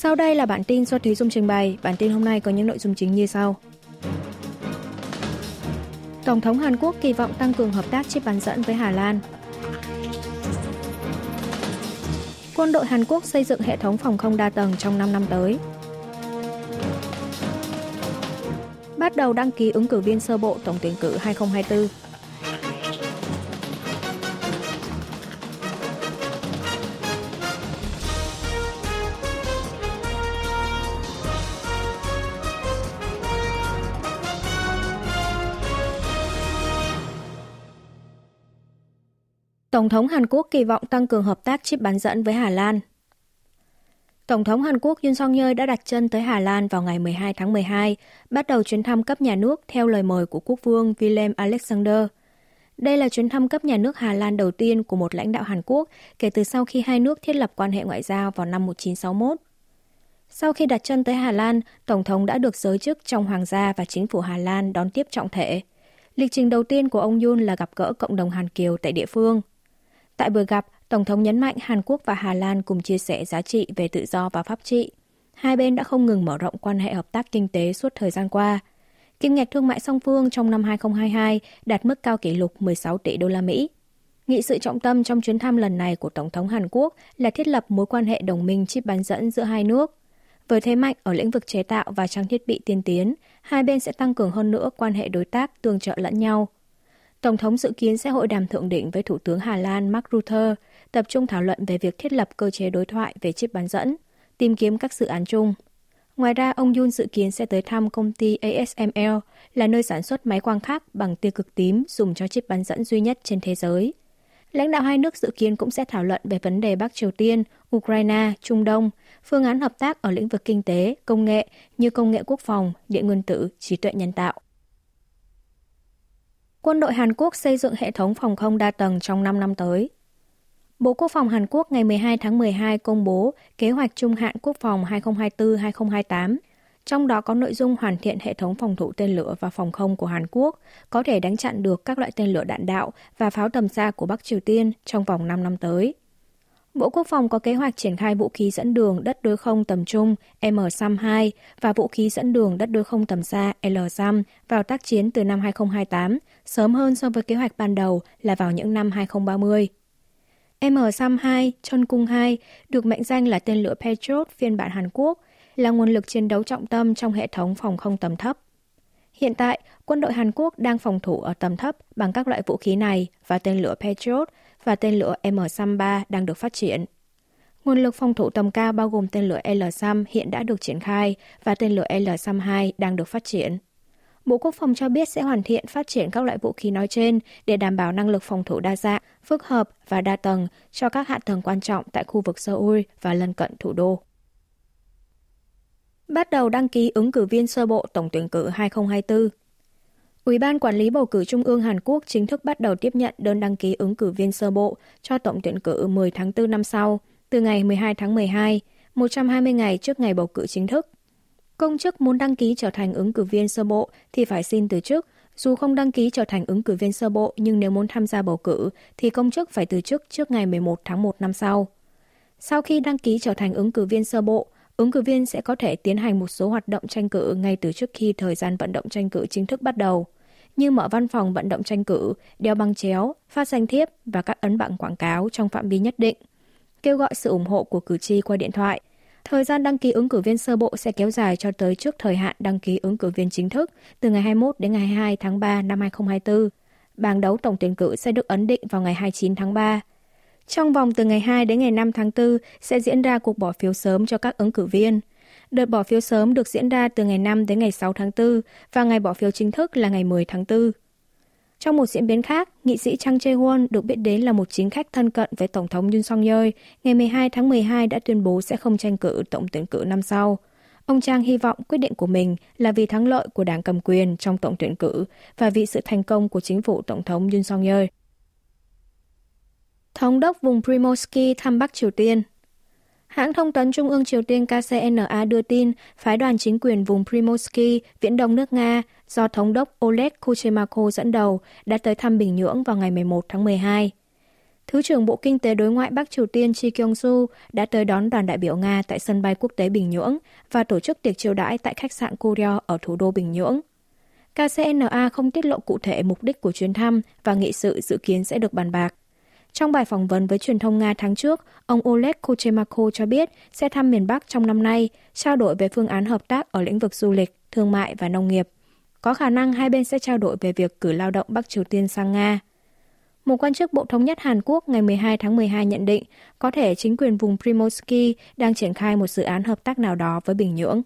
Sau đây là bản tin do Thúy Dung trình bày. Bản tin hôm nay có những nội dung chính như sau. Tổng thống Hàn Quốc kỳ vọng tăng cường hợp tác chip bán dẫn với Hà Lan. Quân đội Hàn Quốc xây dựng hệ thống phòng không đa tầng trong 5 năm tới. Bắt đầu đăng ký ứng cử viên sơ bộ tổng tuyển cử 2024. Tổng thống Hàn Quốc kỳ vọng tăng cường hợp tác chip bán dẫn với Hà Lan. Tổng thống Hàn Quốc Yoon song yeol đã đặt chân tới Hà Lan vào ngày 12 tháng 12, bắt đầu chuyến thăm cấp nhà nước theo lời mời của quốc vương Willem Alexander. Đây là chuyến thăm cấp nhà nước Hà Lan đầu tiên của một lãnh đạo Hàn Quốc kể từ sau khi hai nước thiết lập quan hệ ngoại giao vào năm 1961. Sau khi đặt chân tới Hà Lan, Tổng thống đã được giới chức trong Hoàng gia và chính phủ Hà Lan đón tiếp trọng thể. Lịch trình đầu tiên của ông Yoon là gặp gỡ cộng đồng Hàn Kiều tại địa phương – Tại buổi gặp, Tổng thống nhấn mạnh Hàn Quốc và Hà Lan cùng chia sẻ giá trị về tự do và pháp trị. Hai bên đã không ngừng mở rộng quan hệ hợp tác kinh tế suốt thời gian qua. Kim ngạch thương mại song phương trong năm 2022 đạt mức cao kỷ lục 16 tỷ đô la Mỹ. Nghị sự trọng tâm trong chuyến thăm lần này của Tổng thống Hàn Quốc là thiết lập mối quan hệ đồng minh chip bán dẫn giữa hai nước. Với thế mạnh ở lĩnh vực chế tạo và trang thiết bị tiên tiến, hai bên sẽ tăng cường hơn nữa quan hệ đối tác tương trợ lẫn nhau – Tổng thống dự kiến sẽ hội đàm thượng đỉnh với Thủ tướng Hà Lan Mark Rutte, tập trung thảo luận về việc thiết lập cơ chế đối thoại về chip bán dẫn, tìm kiếm các dự án chung. Ngoài ra, ông Yun dự kiến sẽ tới thăm công ty ASML, là nơi sản xuất máy quang khắc bằng tia cực tím dùng cho chip bán dẫn duy nhất trên thế giới. Lãnh đạo hai nước dự kiến cũng sẽ thảo luận về vấn đề Bắc Triều Tiên, Ukraine, Trung Đông, phương án hợp tác ở lĩnh vực kinh tế, công nghệ như công nghệ quốc phòng, điện nguyên tử, trí tuệ nhân tạo. Quân đội Hàn Quốc xây dựng hệ thống phòng không đa tầng trong 5 năm tới. Bộ Quốc phòng Hàn Quốc ngày 12 tháng 12 công bố kế hoạch trung hạn quốc phòng 2024-2028, trong đó có nội dung hoàn thiện hệ thống phòng thủ tên lửa và phòng không của Hàn Quốc, có thể đánh chặn được các loại tên lửa đạn đạo và pháo tầm xa của Bắc Triều Tiên trong vòng 5 năm tới. Bộ Quốc phòng có kế hoạch triển khai vũ khí dẫn đường đất đối không tầm trung M-SAM-2 và vũ khí dẫn đường đất đối không tầm xa L-SAM vào tác chiến từ năm 2028, sớm hơn so với kế hoạch ban đầu là vào những năm 2030. M-SAM-2, Chon Cung-2 được mệnh danh là tên lửa Patriot phiên bản Hàn Quốc, là nguồn lực chiến đấu trọng tâm trong hệ thống phòng không tầm thấp. Hiện tại, quân đội Hàn Quốc đang phòng thủ ở tầm thấp bằng các loại vũ khí này và tên lửa Patriot và tên lửa M-SAM-3 đang được phát triển. Nguồn lực phòng thủ tầm cao bao gồm tên lửa L-SAM hiện đã được triển khai và tên lửa L-SAM-2 đang được phát triển. Bộ Quốc phòng cho biết sẽ hoàn thiện phát triển các loại vũ khí nói trên để đảm bảo năng lực phòng thủ đa dạng, phức hợp và đa tầng cho các hạ tầng quan trọng tại khu vực Seoul và lân cận thủ đô. Bắt đầu đăng ký ứng cử viên sơ bộ tổng tuyển cử 2024 Ủy ban Quản lý Bầu cử Trung ương Hàn Quốc chính thức bắt đầu tiếp nhận đơn đăng ký ứng cử viên sơ bộ cho tổng tuyển cử 10 tháng 4 năm sau, từ ngày 12 tháng 12, 120 ngày trước ngày bầu cử chính thức. Công chức muốn đăng ký trở thành ứng cử viên sơ bộ thì phải xin từ chức, dù không đăng ký trở thành ứng cử viên sơ bộ nhưng nếu muốn tham gia bầu cử thì công chức phải từ chức trước ngày 11 tháng 1 năm sau. Sau khi đăng ký trở thành ứng cử viên sơ bộ, ứng cử viên sẽ có thể tiến hành một số hoạt động tranh cử ngay từ trước khi thời gian vận động tranh cử chính thức bắt đầu như mở văn phòng vận động tranh cử, đeo băng chéo, phát danh thiếp và các ấn bảng quảng cáo trong phạm vi nhất định. Kêu gọi sự ủng hộ của cử tri qua điện thoại. Thời gian đăng ký ứng cử viên sơ bộ sẽ kéo dài cho tới trước thời hạn đăng ký ứng cử viên chính thức từ ngày 21 đến ngày 22 tháng 3 năm 2024. Bảng đấu tổng tuyển cử sẽ được ấn định vào ngày 29 tháng 3. Trong vòng từ ngày 2 đến ngày 5 tháng 4 sẽ diễn ra cuộc bỏ phiếu sớm cho các ứng cử viên. Đợt bỏ phiếu sớm được diễn ra từ ngày 5 đến ngày 6 tháng 4 và ngày bỏ phiếu chính thức là ngày 10 tháng 4. Trong một diễn biến khác, nghị sĩ Chang Jae-won được biết đến là một chính khách thân cận với Tổng thống Yoon song yeol ngày 12 tháng 12 đã tuyên bố sẽ không tranh cử tổng tuyển cử năm sau. Ông Trang hy vọng quyết định của mình là vì thắng lợi của đảng cầm quyền trong tổng tuyển cử và vì sự thành công của chính phủ Tổng thống Yoon song yeol Thống đốc vùng Primorsky thăm Bắc Triều Tiên Hãng thông tấn Trung ương Triều Tiên KCNA đưa tin phái đoàn chính quyền vùng Primorsky, viễn đông nước Nga, do thống đốc Oleg Kuchemakov dẫn đầu đã tới thăm Bình Nhưỡng vào ngày 11 tháng 12. Thứ trưởng Bộ Kinh tế Đối ngoại Bắc Triều Tiên Chi Kyung-su đã tới đón đoàn đại biểu Nga tại sân bay quốc tế Bình Nhưỡng và tổ chức tiệc chiêu đãi tại khách sạn Koryo ở thủ đô Bình Nhưỡng. KCNA không tiết lộ cụ thể mục đích của chuyến thăm và nghị sự dự kiến sẽ được bàn bạc. Trong bài phỏng vấn với truyền thông Nga tháng trước, ông Oleg Kochemako cho biết sẽ thăm miền Bắc trong năm nay, trao đổi về phương án hợp tác ở lĩnh vực du lịch, thương mại và nông nghiệp. Có khả năng hai bên sẽ trao đổi về việc cử lao động Bắc Triều Tiên sang Nga. Một quan chức Bộ Thống nhất Hàn Quốc ngày 12 tháng 12 nhận định có thể chính quyền vùng Primorsky đang triển khai một dự án hợp tác nào đó với Bình Nhưỡng.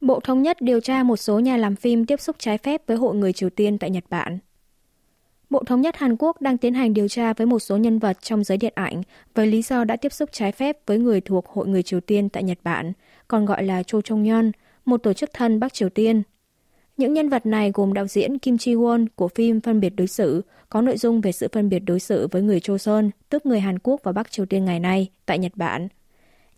Bộ Thống nhất điều tra một số nhà làm phim tiếp xúc trái phép với hội người Triều Tiên tại Nhật Bản. Bộ Thống nhất Hàn Quốc đang tiến hành điều tra với một số nhân vật trong giới điện ảnh với lý do đã tiếp xúc trái phép với người thuộc Hội người Triều Tiên tại Nhật Bản, còn gọi là Cho Chong Yeon, một tổ chức thân Bắc Triều Tiên. Những nhân vật này gồm đạo diễn Kim Chi Won của phim Phân biệt đối xử, có nội dung về sự phân biệt đối xử với người Joseon, tức người Hàn Quốc và Bắc Triều Tiên ngày nay, tại Nhật Bản.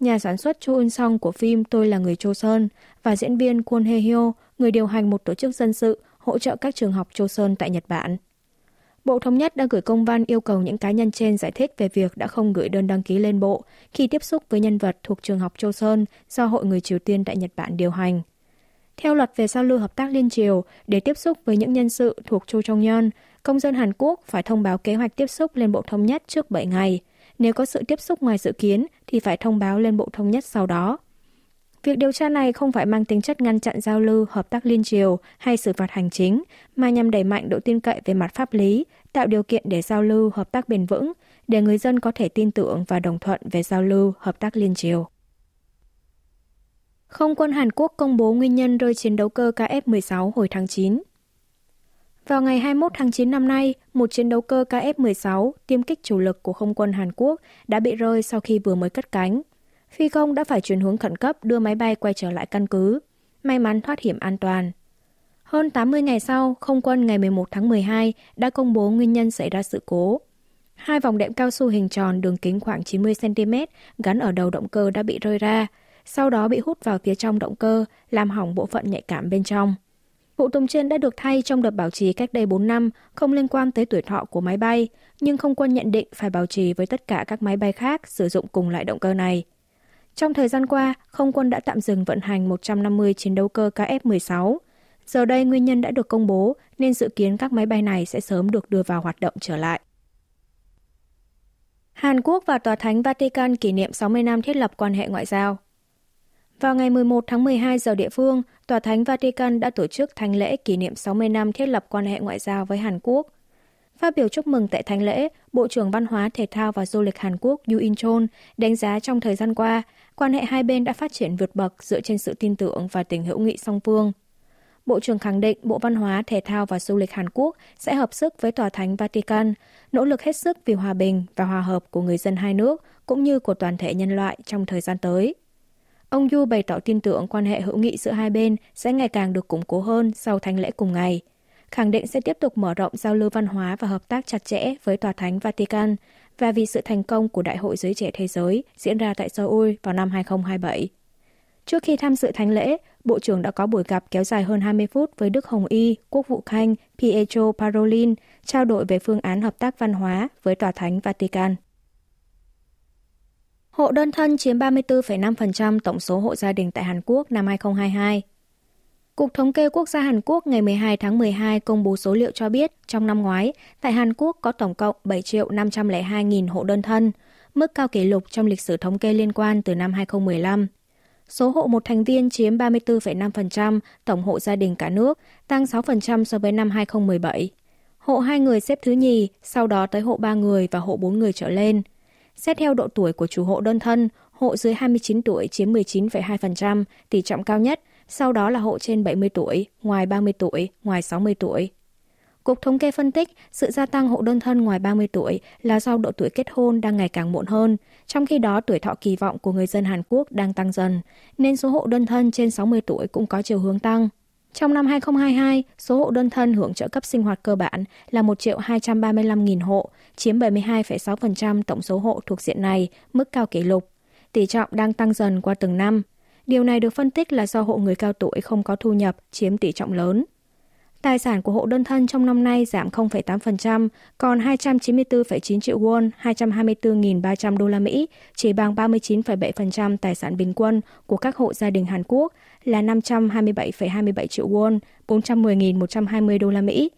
Nhà sản xuất Cho Eun Song của phim Tôi là người Joseon và diễn viên Kwon Hee Hyo, người điều hành một tổ chức dân sự hỗ trợ các trường học Joseon tại Nhật Bản. Bộ Thống nhất đã gửi công văn yêu cầu những cá nhân trên giải thích về việc đã không gửi đơn đăng ký lên Bộ khi tiếp xúc với nhân vật thuộc trường học Châu Sơn do Hội người Triều Tiên tại Nhật Bản điều hành. Theo luật về giao lưu hợp tác liên triều, để tiếp xúc với những nhân sự thuộc Châu Trong Nhân, công dân Hàn Quốc phải thông báo kế hoạch tiếp xúc lên Bộ Thống nhất trước 7 ngày. Nếu có sự tiếp xúc ngoài dự kiến thì phải thông báo lên Bộ Thống nhất sau đó. Việc điều tra này không phải mang tính chất ngăn chặn giao lưu, hợp tác liên triều hay xử phạt hành chính, mà nhằm đẩy mạnh độ tin cậy về mặt pháp lý, tạo điều kiện để giao lưu, hợp tác bền vững, để người dân có thể tin tưởng và đồng thuận về giao lưu, hợp tác liên triều. Không quân Hàn Quốc công bố nguyên nhân rơi chiến đấu cơ KF-16 hồi tháng 9. Vào ngày 21 tháng 9 năm nay, một chiến đấu cơ KF-16 tiêm kích chủ lực của không quân Hàn Quốc đã bị rơi sau khi vừa mới cất cánh. Phi công đã phải chuyển hướng khẩn cấp đưa máy bay quay trở lại căn cứ. May mắn thoát hiểm an toàn. Hơn 80 ngày sau, không quân ngày 11 tháng 12 đã công bố nguyên nhân xảy ra sự cố. Hai vòng đệm cao su hình tròn đường kính khoảng 90cm gắn ở đầu động cơ đã bị rơi ra, sau đó bị hút vào phía trong động cơ, làm hỏng bộ phận nhạy cảm bên trong. Vụ tùng trên đã được thay trong đợt bảo trì cách đây 4 năm, không liên quan tới tuổi thọ của máy bay, nhưng không quân nhận định phải bảo trì với tất cả các máy bay khác sử dụng cùng loại động cơ này. Trong thời gian qua, không quân đã tạm dừng vận hành 150 chiến đấu cơ KF-16. Giờ đây nguyên nhân đã được công bố nên dự kiến các máy bay này sẽ sớm được đưa vào hoạt động trở lại. Hàn Quốc và Tòa Thánh Vatican kỷ niệm 60 năm thiết lập quan hệ ngoại giao. Vào ngày 11 tháng 12 giờ địa phương, Tòa Thánh Vatican đã tổ chức thánh lễ kỷ niệm 60 năm thiết lập quan hệ ngoại giao với Hàn Quốc. Phát biểu chúc mừng tại thánh lễ, Bộ trưởng Văn hóa, Thể thao và Du lịch Hàn Quốc Yoo In Chol đánh giá trong thời gian qua, quan hệ hai bên đã phát triển vượt bậc dựa trên sự tin tưởng và tình hữu nghị song phương. Bộ trưởng khẳng định Bộ Văn hóa, Thể thao và Du lịch Hàn Quốc sẽ hợp sức với Tòa Thánh Vatican, nỗ lực hết sức vì hòa bình và hòa hợp của người dân hai nước cũng như của toàn thể nhân loại trong thời gian tới. Ông Yu bày tỏ tin tưởng quan hệ hữu nghị giữa hai bên sẽ ngày càng được củng cố hơn sau thánh lễ cùng ngày, khẳng định sẽ tiếp tục mở rộng giao lưu văn hóa và hợp tác chặt chẽ với Tòa Thánh Vatican và vì sự thành công của Đại hội Giới Trẻ Thế Giới diễn ra tại Seoul vào năm 2027. Trước khi tham dự thánh lễ, Bộ trưởng đã có buổi gặp kéo dài hơn 20 phút với Đức Hồng Y, Quốc vụ Khanh Pietro Parolin, trao đổi về phương án hợp tác văn hóa với Tòa Thánh Vatican. Hộ đơn thân chiếm 34,5% tổng số hộ gia đình tại Hàn Quốc năm 2022. Cục Thống kê Quốc gia Hàn Quốc ngày 12 tháng 12 công bố số liệu cho biết trong năm ngoái, tại Hàn Quốc có tổng cộng 7 triệu 502 nghìn hộ đơn thân, mức cao kỷ lục trong lịch sử thống kê liên quan từ năm 2015. Số hộ một thành viên chiếm 34,5% tổng hộ gia đình cả nước, tăng 6% so với năm 2017. Hộ hai người xếp thứ nhì, sau đó tới hộ ba người và hộ bốn người trở lên – Xét theo độ tuổi của chủ hộ đơn thân, hộ dưới 29 tuổi chiếm 19,2%, tỷ trọng cao nhất, sau đó là hộ trên 70 tuổi, ngoài 30 tuổi, ngoài 60 tuổi. Cục Thống kê phân tích, sự gia tăng hộ đơn thân ngoài 30 tuổi là do độ tuổi kết hôn đang ngày càng muộn hơn, trong khi đó tuổi thọ kỳ vọng của người dân Hàn Quốc đang tăng dần, nên số hộ đơn thân trên 60 tuổi cũng có chiều hướng tăng. Trong năm 2022, số hộ đơn thân hưởng trợ cấp sinh hoạt cơ bản là 1 triệu 235 nghìn hộ, chiếm 72,6% tổng số hộ thuộc diện này, mức cao kỷ lục. Tỷ trọng đang tăng dần qua từng năm. Điều này được phân tích là do hộ người cao tuổi không có thu nhập, chiếm tỷ trọng lớn. Tài sản của hộ đơn thân trong năm nay giảm 0,8%, còn 294,9 triệu won, 224.300 đô la Mỹ, chỉ bằng 39,7% tài sản bình quân của các hộ gia đình Hàn Quốc là 527,27 triệu won, 410.120 đô la Mỹ.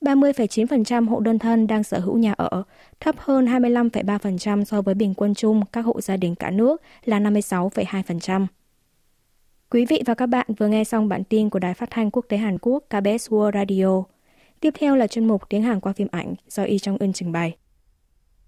30,9% hộ đơn thân đang sở hữu nhà ở, thấp hơn 25,3% so với bình quân chung các hộ gia đình cả nước là 56,2%. Quý vị và các bạn vừa nghe xong bản tin của Đài Phát thanh Quốc tế Hàn Quốc KBS World Radio. Tiếp theo là chuyên mục tiếng Hàn qua phim ảnh do Y Trong Ưn trình bày.